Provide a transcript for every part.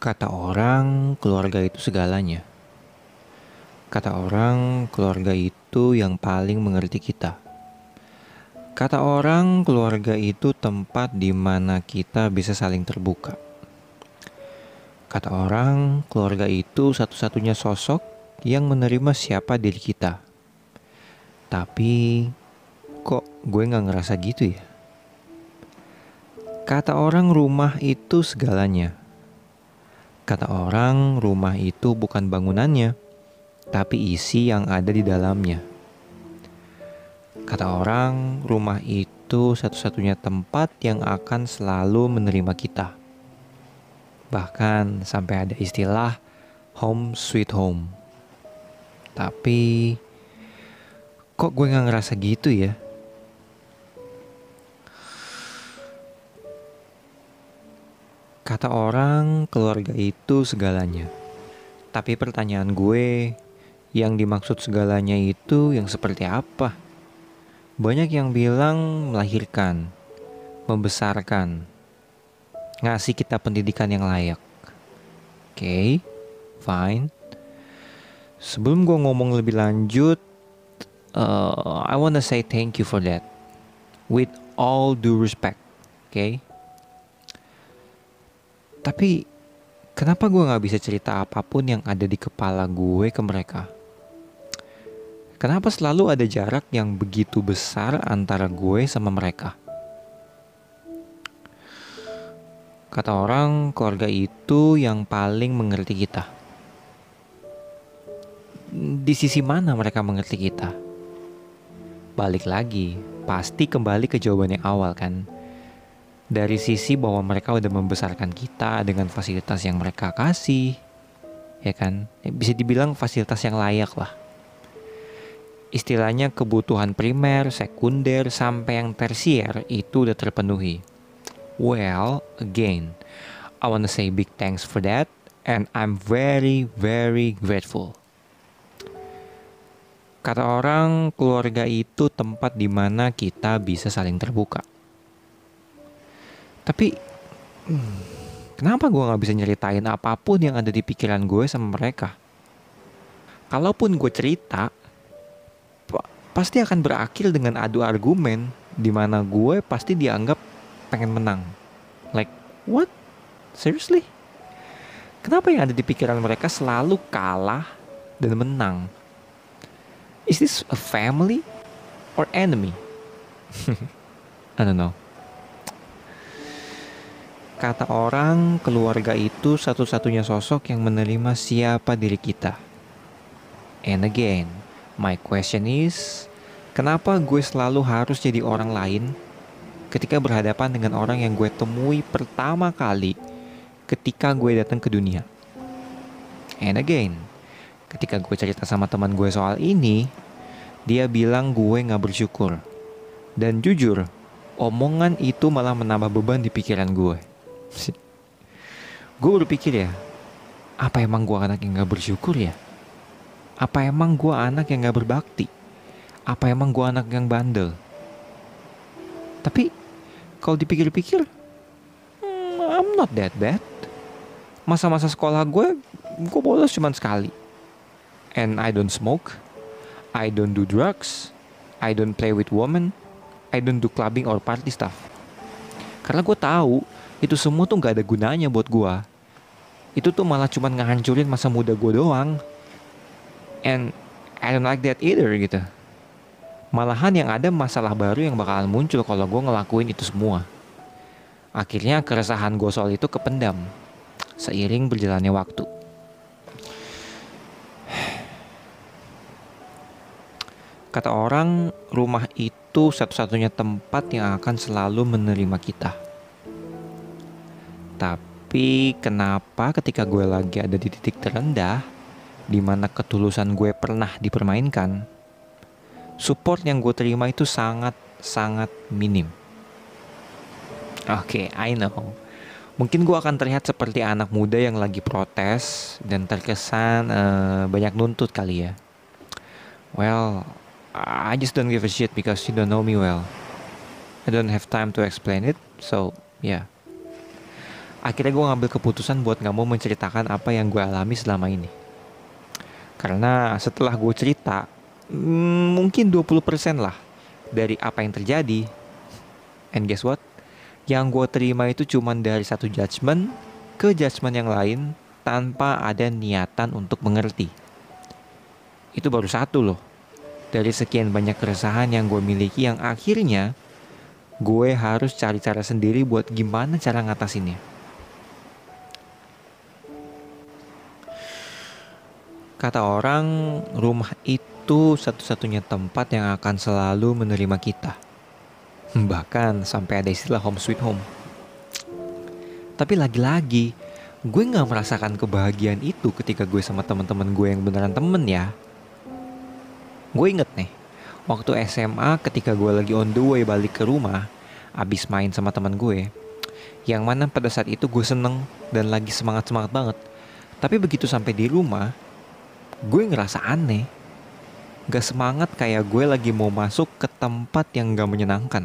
Kata orang, keluarga itu segalanya. Kata orang, keluarga itu yang paling mengerti kita. Kata orang, keluarga itu tempat di mana kita bisa saling terbuka. Kata orang, keluarga itu satu-satunya sosok yang menerima siapa diri kita. Tapi, kok gue gak ngerasa gitu ya? Kata orang, rumah itu segalanya. Kata orang, rumah itu bukan bangunannya, tapi isi yang ada di dalamnya. Kata orang, rumah itu satu-satunya tempat yang akan selalu menerima kita. Bahkan sampai ada istilah home sweet home. Tapi kok gue gak ngerasa gitu ya? Kata orang, keluarga itu segalanya. Tapi pertanyaan gue, yang dimaksud segalanya itu yang seperti apa? Banyak yang bilang melahirkan, membesarkan, ngasih kita pendidikan yang layak. Oke, okay, fine. Sebelum gue ngomong lebih lanjut, uh, I wanna say thank you for that. With all due respect, oke? Okay? Tapi kenapa gue gak bisa cerita apa pun yang ada di kepala gue ke mereka? Kenapa selalu ada jarak yang begitu besar antara gue sama mereka? Kata orang, keluarga itu yang paling mengerti kita. Di sisi mana mereka mengerti kita? Balik lagi, pasti kembali ke jawaban yang awal kan? Dari sisi bahwa mereka udah membesarkan kita dengan fasilitas yang mereka kasih ya kan ya, bisa dibilang fasilitas yang layak lah istilahnya kebutuhan primer, sekunder, sampai yang tersier itu udah terpenuhi. Well, again, I wanna say big thanks for that and I'm very very grateful. Kata orang, keluarga itu tempat di mana kita bisa saling terbuka. Tapi hmm, kenapa gue nggak bisa nyeritain apa pun yang ada di pikiran gue sama mereka? Kalaupun gue cerita, pasti akan berakhir dengan adu argumen di mana gue pasti dianggap pengen menang. Like, what? Seriously? Kenapa yang ada di pikiran mereka selalu kalah dan menang? Is this a family or enemy? I don't know. Kata orang, keluarga itu satu-satunya sosok yang menerima siapa diri kita. And again, my question is, kenapa gue selalu harus jadi orang lain ketika berhadapan dengan orang yang gue temui pertama kali ketika gue datang ke dunia? And again, ketika gue cerita sama teman gue soal ini, dia bilang gue gak bersyukur. Dan jujur, omongan itu malah menambah beban di pikiran gue gue berpikir ya apa emang gue anak yang gak bersyukur ya? Apa emang gue anak yang gak berbakti? Apa emang gue anak yang bandel? Tapi kalau dipikir-pikir hmm, I'm not that bad. Masa-masa sekolah gue gue bolos cuma sekali. And I don't smoke. I don't do drugs. I don't play with women. I don't do clubbing or party stuff. Karena gue tahu itu semua tuh gak ada gunanya buat gue itu tuh malah cuman ngehancurin masa muda gue doang. And I don't like that either gitu. Malahan yang ada masalah baru yang bakalan muncul kalau gue ngelakuin itu semua. Akhirnya keresahan gue soal itu kependam. Seiring berjalannya waktu. Kata orang, rumah itu satu-satunya tempat yang akan selalu menerima kita. Tapi kenapa ketika gue lagi ada di titik terendah, di mana ketulusan gue pernah dipermainkan, support yang gue terima itu sangat-sangat minim. Oke, okay, I know. Mungkin gue akan terlihat seperti anak muda yang lagi protes dan terkesan uh, banyak nuntut kali ya. Well, I just don't give a shit because you don't know me well. I don't have time to explain it, so yeah. Akhirnya gue ngambil keputusan buat gak mau menceritakan apa yang gue alami selama ini. Karena setelah gue cerita, hmm, mungkin 20% lah dari apa yang terjadi. And guess what? Yang gue terima itu cuma dari satu judgement ke judgement yang lain tanpa ada niatan untuk mengerti. Itu baru satu loh. Dari sekian banyak keresahan yang gue miliki yang akhirnya gue harus cari cara sendiri buat gimana cara ngatasinnya. Kata orang, rumah itu satu-satunya tempat yang akan selalu menerima kita. Bahkan sampai ada istilah home sweet home. Tapi lagi-lagi, gue gak merasakan kebahagiaan itu ketika gue sama teman-teman gue yang beneran temen ya. Gue inget nih, waktu SMA ketika gue lagi on the way balik ke rumah, abis main sama teman gue, yang mana pada saat itu gue seneng dan lagi semangat-semangat banget. Tapi begitu sampai di rumah, gue ngerasa aneh. Gak semangat kayak gue lagi mau masuk ke tempat yang gak menyenangkan.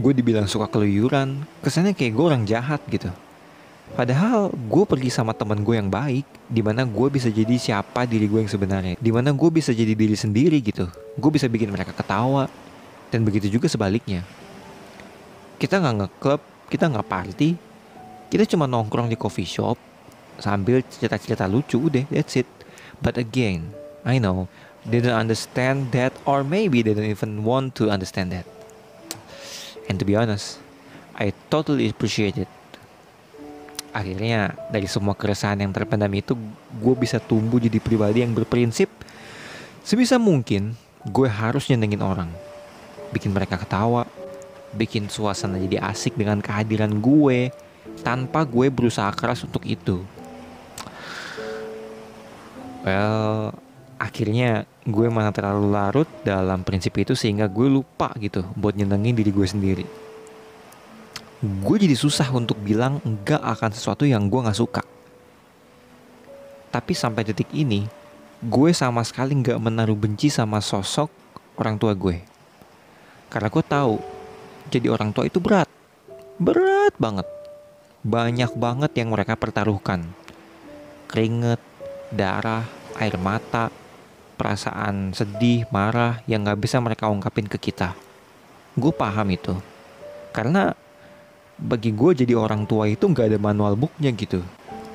Gue dibilang suka keluyuran, kesannya kayak gue orang jahat gitu. Padahal gue pergi sama teman gue yang baik, di mana gue bisa jadi siapa diri gue yang sebenarnya, di mana gue bisa jadi diri sendiri gitu. Gue bisa bikin mereka ketawa, dan begitu juga sebaliknya. Kita nggak ngeklub, kita nggak party, kita cuma nongkrong di coffee shop, sambil cerita-cerita lucu udah that's it. But again I know they don't understand that or maybe they don't even want to understand that. And to be honest I totally appreciate it. Akhirnya dari semua keresahan yang terpendam itu gue bisa tumbuh jadi pribadi yang berprinsip sebisa mungkin gue harus nyenengin orang. Bikin mereka ketawa bikin suasana jadi asik dengan kehadiran gue tanpa gue berusaha keras untuk itu well akhirnya gue mana terlalu larut dalam prinsip itu sehingga gue lupa gitu buat nyenengin diri gue sendiri. Gue jadi susah untuk bilang enggak akan sesuatu yang gue gak suka. Tapi sampai detik ini gue sama sekali nggak menaruh benci sama sosok orang tua gue. Karena gue tahu jadi orang tua itu berat. Berat banget. Banyak banget yang mereka pertaruhkan. Keringet darah, air mata, perasaan sedih, marah yang gak bisa mereka ungkapin ke kita. Gue paham itu. Karena bagi gue jadi orang tua itu gak ada manual booknya gitu.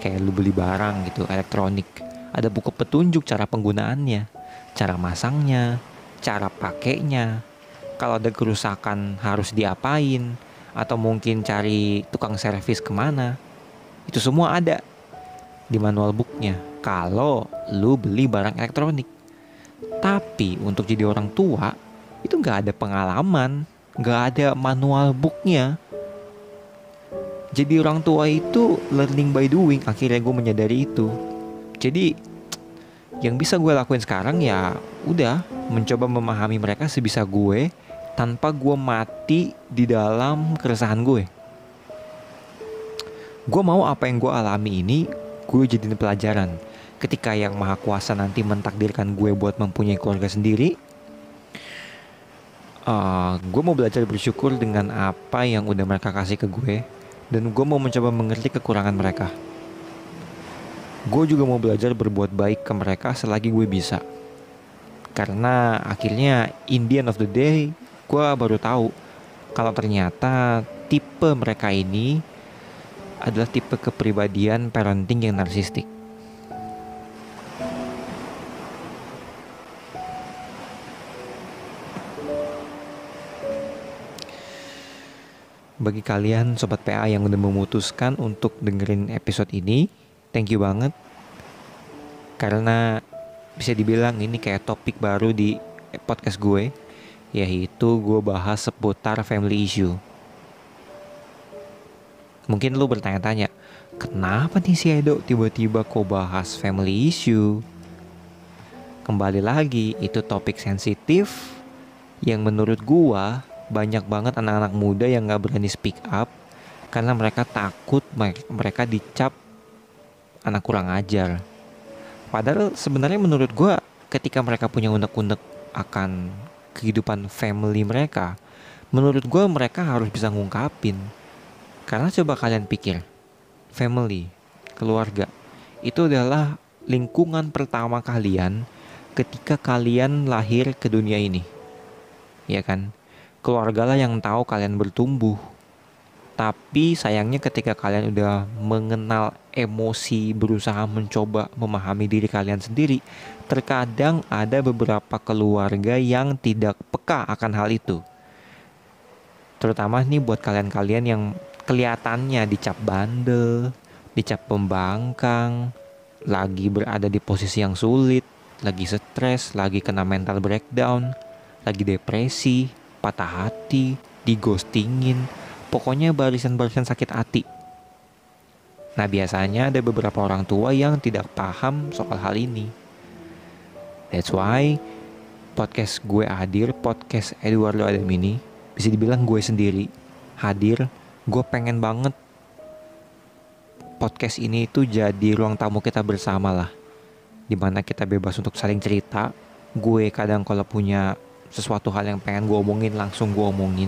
Kayak lu beli barang gitu, elektronik. Ada buku petunjuk cara penggunaannya, cara masangnya, cara pakainya. Kalau ada kerusakan harus diapain, atau mungkin cari tukang servis ke mana. Itu semua ada di manual booknya kalau lu beli barang elektronik. Tapi untuk jadi orang tua itu nggak ada pengalaman, nggak ada manual booknya. Jadi orang tua itu learning by doing. Akhirnya gue menyadari itu. Jadi yang bisa gue lakuin sekarang ya udah mencoba memahami mereka sebisa gue tanpa gue mati di dalam keresahan gue. Gue mau apa yang gue alami ini gue jadiin pelajaran ketika yang maha kuasa nanti mentakdirkan gue buat mempunyai keluarga sendiri uh, gue mau belajar bersyukur dengan apa yang udah mereka kasih ke gue dan gue mau mencoba mengerti kekurangan mereka gue juga mau belajar berbuat baik ke mereka selagi gue bisa karena akhirnya in the end of the day gue baru tahu kalau ternyata tipe mereka ini adalah tipe kepribadian parenting yang narsistik. Bagi kalian sobat PA yang udah memutuskan untuk dengerin episode ini, thank you banget. Karena bisa dibilang ini kayak topik baru di podcast gue, yaitu gue bahas seputar family issue. Mungkin lu bertanya-tanya, kenapa nih si Edo tiba-tiba kok bahas family issue? Kembali lagi, itu topik sensitif yang menurut gua banyak banget anak-anak muda yang gak berani speak up karena mereka takut mereka dicap anak kurang ajar. Padahal sebenarnya menurut gua ketika mereka punya unek-unek akan kehidupan family mereka, menurut gue mereka harus bisa ngungkapin. Karena coba kalian pikir family keluarga itu adalah lingkungan pertama kalian ketika kalian lahir ke dunia ini. Ya kan keluarga lah yang tahu kalian bertumbuh tapi sayangnya ketika kalian udah mengenal emosi, berusaha mencoba memahami diri kalian sendiri, terkadang ada beberapa keluarga yang tidak peka akan hal itu. Terutama nih buat kalian-kalian yang kelihatannya dicap bandel, dicap pembangkang, lagi berada di posisi yang sulit, lagi stres, lagi kena mental breakdown, lagi depresi, patah hati, digostingin, Pokoknya barisan-barisan sakit hati. Nah biasanya ada beberapa orang tua yang tidak paham soal hal ini. That's why podcast gue hadir, podcast Eduardo Adam ini bisa dibilang gue sendiri hadir. Gue pengen banget podcast ini itu jadi ruang tamu kita bersama lah. Di mana kita bebas untuk saling cerita. Gue kadang kalau punya sesuatu hal yang pengen gue omongin langsung gue omongin.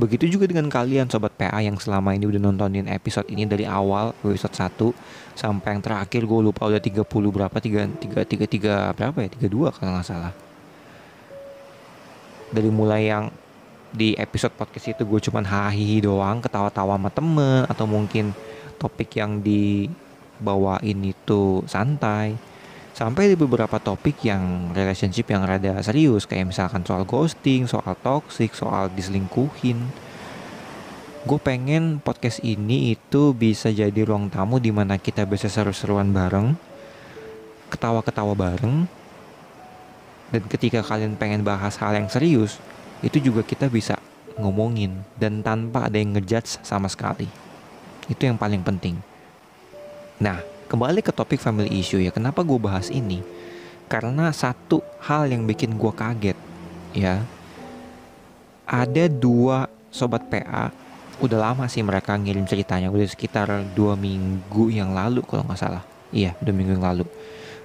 Begitu juga dengan kalian sobat PA yang selama ini udah nontonin episode ini dari awal episode 1 sampai yang terakhir gue lupa udah 30 berapa 3 3 3 3 berapa ya? 32 kalau nggak salah. Dari mulai yang di episode podcast itu gue cuman hahihi doang ketawa-tawa sama temen atau mungkin topik yang dibawain itu santai sampai di beberapa topik yang relationship yang rada serius kayak misalkan soal ghosting, soal toxic, soal diselingkuhin. Gue pengen podcast ini itu bisa jadi ruang tamu di mana kita bisa seru-seruan bareng, ketawa-ketawa bareng, dan ketika kalian pengen bahas hal yang serius, itu juga kita bisa ngomongin dan tanpa ada yang ngejudge sama sekali. Itu yang paling penting. Nah, Kembali ke topik family issue ya, kenapa gue bahas ini? Karena satu hal yang bikin gue kaget ya, ada dua sobat PA, udah lama sih mereka ngirim ceritanya, udah sekitar dua minggu yang lalu kalau nggak salah. Iya, dua minggu yang lalu.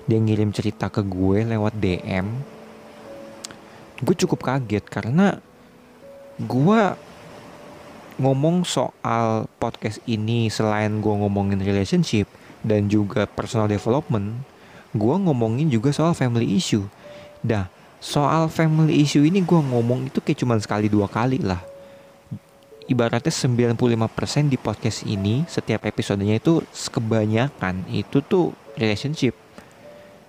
Dia ngirim cerita ke gue lewat DM. Gue cukup kaget karena gue ngomong soal podcast ini selain gue ngomongin relationship, dan juga personal development, gue ngomongin juga soal family issue. Dah, soal family issue ini gue ngomong itu kayak cuma sekali dua kali lah. Ibaratnya 95% di podcast ini, setiap episodenya itu kebanyakan itu tuh relationship.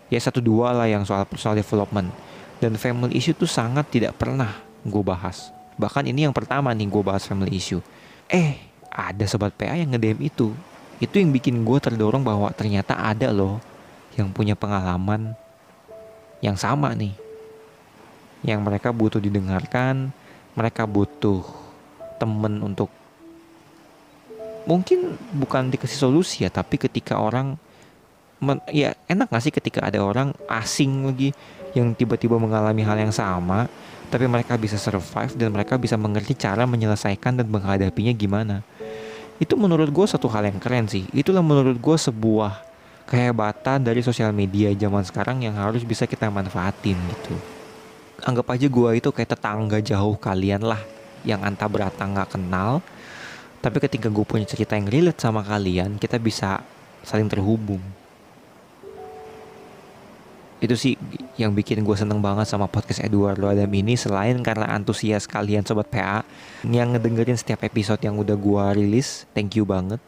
Ya satu dua lah yang soal personal development. Dan family issue tuh sangat tidak pernah gue bahas. Bahkan ini yang pertama nih gue bahas family issue. Eh, ada sobat PA yang nge-DM itu itu yang bikin gue terdorong bahwa ternyata ada loh yang punya pengalaman yang sama nih. Yang mereka butuh didengarkan mereka butuh temen untuk mungkin bukan dikasih solusi ya tapi ketika orang ya enak gak sih ketika ada orang asing lagi yang tiba-tiba mengalami hal yang sama tapi mereka bisa survive dan mereka bisa mengerti cara menyelesaikan dan menghadapinya gimana itu menurut gue satu hal yang keren sih. Itulah menurut gue sebuah kehebatan dari sosial media zaman sekarang yang harus bisa kita manfaatin gitu. Anggap aja gue itu kayak tetangga jauh kalian lah yang anta berata nggak kenal. Tapi ketika gue punya cerita yang relate sama kalian kita bisa saling terhubung itu sih yang bikin gue seneng banget sama podcast Eduardo Adam ini. Selain karena antusias kalian sobat PA yang ngedengerin setiap episode yang udah gue rilis thank you banget.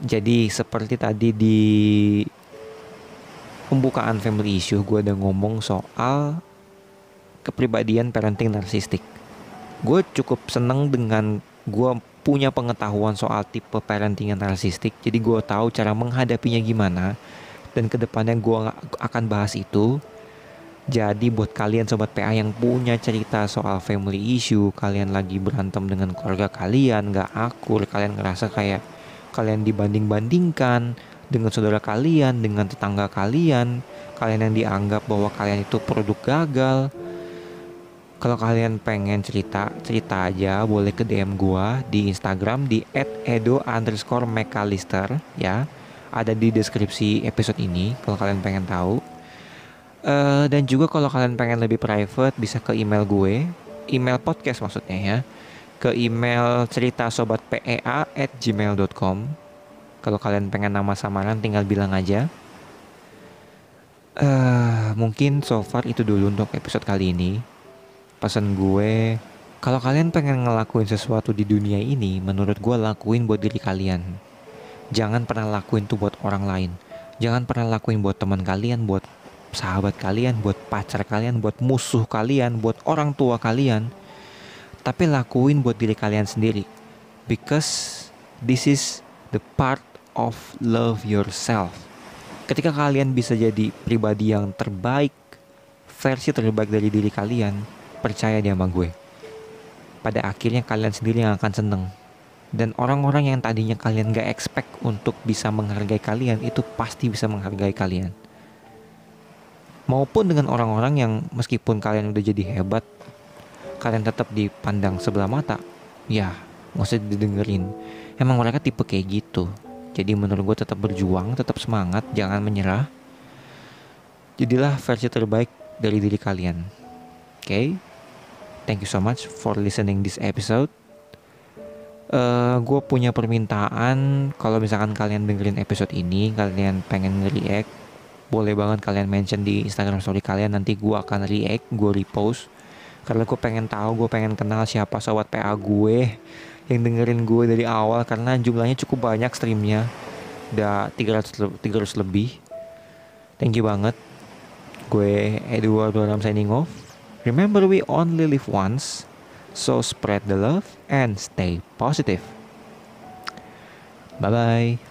Jadi seperti tadi di pembukaan family issue gue udah ngomong soal kepribadian parenting narsistik. Gue cukup seneng dengan gue punya pengetahuan soal tipe parenting yang narsistik. Jadi gue tahu cara menghadapinya gimana dan ke depannya gue akan bahas itu. Jadi buat kalian sobat PA yang punya cerita soal family issue, kalian lagi berantem dengan keluarga kalian, gak akur, kalian ngerasa kayak kalian dibanding-bandingkan dengan saudara kalian, dengan tetangga kalian, kalian yang dianggap bahwa kalian itu produk gagal. Kalau kalian pengen cerita, cerita aja boleh ke DM gua di Instagram di @edo underscore ya ada di deskripsi episode ini kalau kalian pengen tahu. Uh, dan juga kalau kalian pengen lebih private bisa ke email gue. Email podcast maksudnya ya. Ke email cerita sobat pea at gmail.com kalau kalian pengen nama samaran tinggal bilang aja. Uh, mungkin so far itu dulu untuk episode kali ini. Pesan gue kalau kalian pengen ngelakuin sesuatu di dunia ini menurut gue lakuin buat diri kalian jangan pernah lakuin tuh buat orang lain jangan pernah lakuin buat teman kalian buat sahabat kalian buat pacar kalian buat musuh kalian buat orang tua kalian tapi lakuin buat diri kalian sendiri because this is the part of love yourself ketika kalian bisa jadi pribadi yang terbaik versi terbaik dari diri kalian Percaya dia sama gue. Pada akhirnya kalian sendiri yang akan seneng. Dan orang-orang yang tadinya kalian gak expect untuk bisa menghargai kalian itu pasti bisa menghargai kalian. Maupun dengan orang-orang yang meskipun kalian udah jadi hebat, kalian tetap dipandang sebelah mata, ya gak usah didengerin. Emang mereka tipe kayak gitu. Jadi menurut gue tetap berjuang, tetap semangat, jangan menyerah. Jadilah versi terbaik dari diri kalian. Oke? Okay? thank you so much for listening this episode. Uh, eh, gue punya permintaan kalau misalkan kalian dengerin episode ini, kalian pengen nge-react, boleh banget kalian mention di Instagram story kalian nanti gue akan react, gue repost. Karena gue pengen tahu, gue pengen kenal siapa sobat PA gue yang dengerin gue dari awal karena jumlahnya cukup banyak streamnya, udah 300 300 lebih. Thank you banget. Gue Edward Doram signing off. Remember, we only live once, so spread the love and stay positive. Bye bye.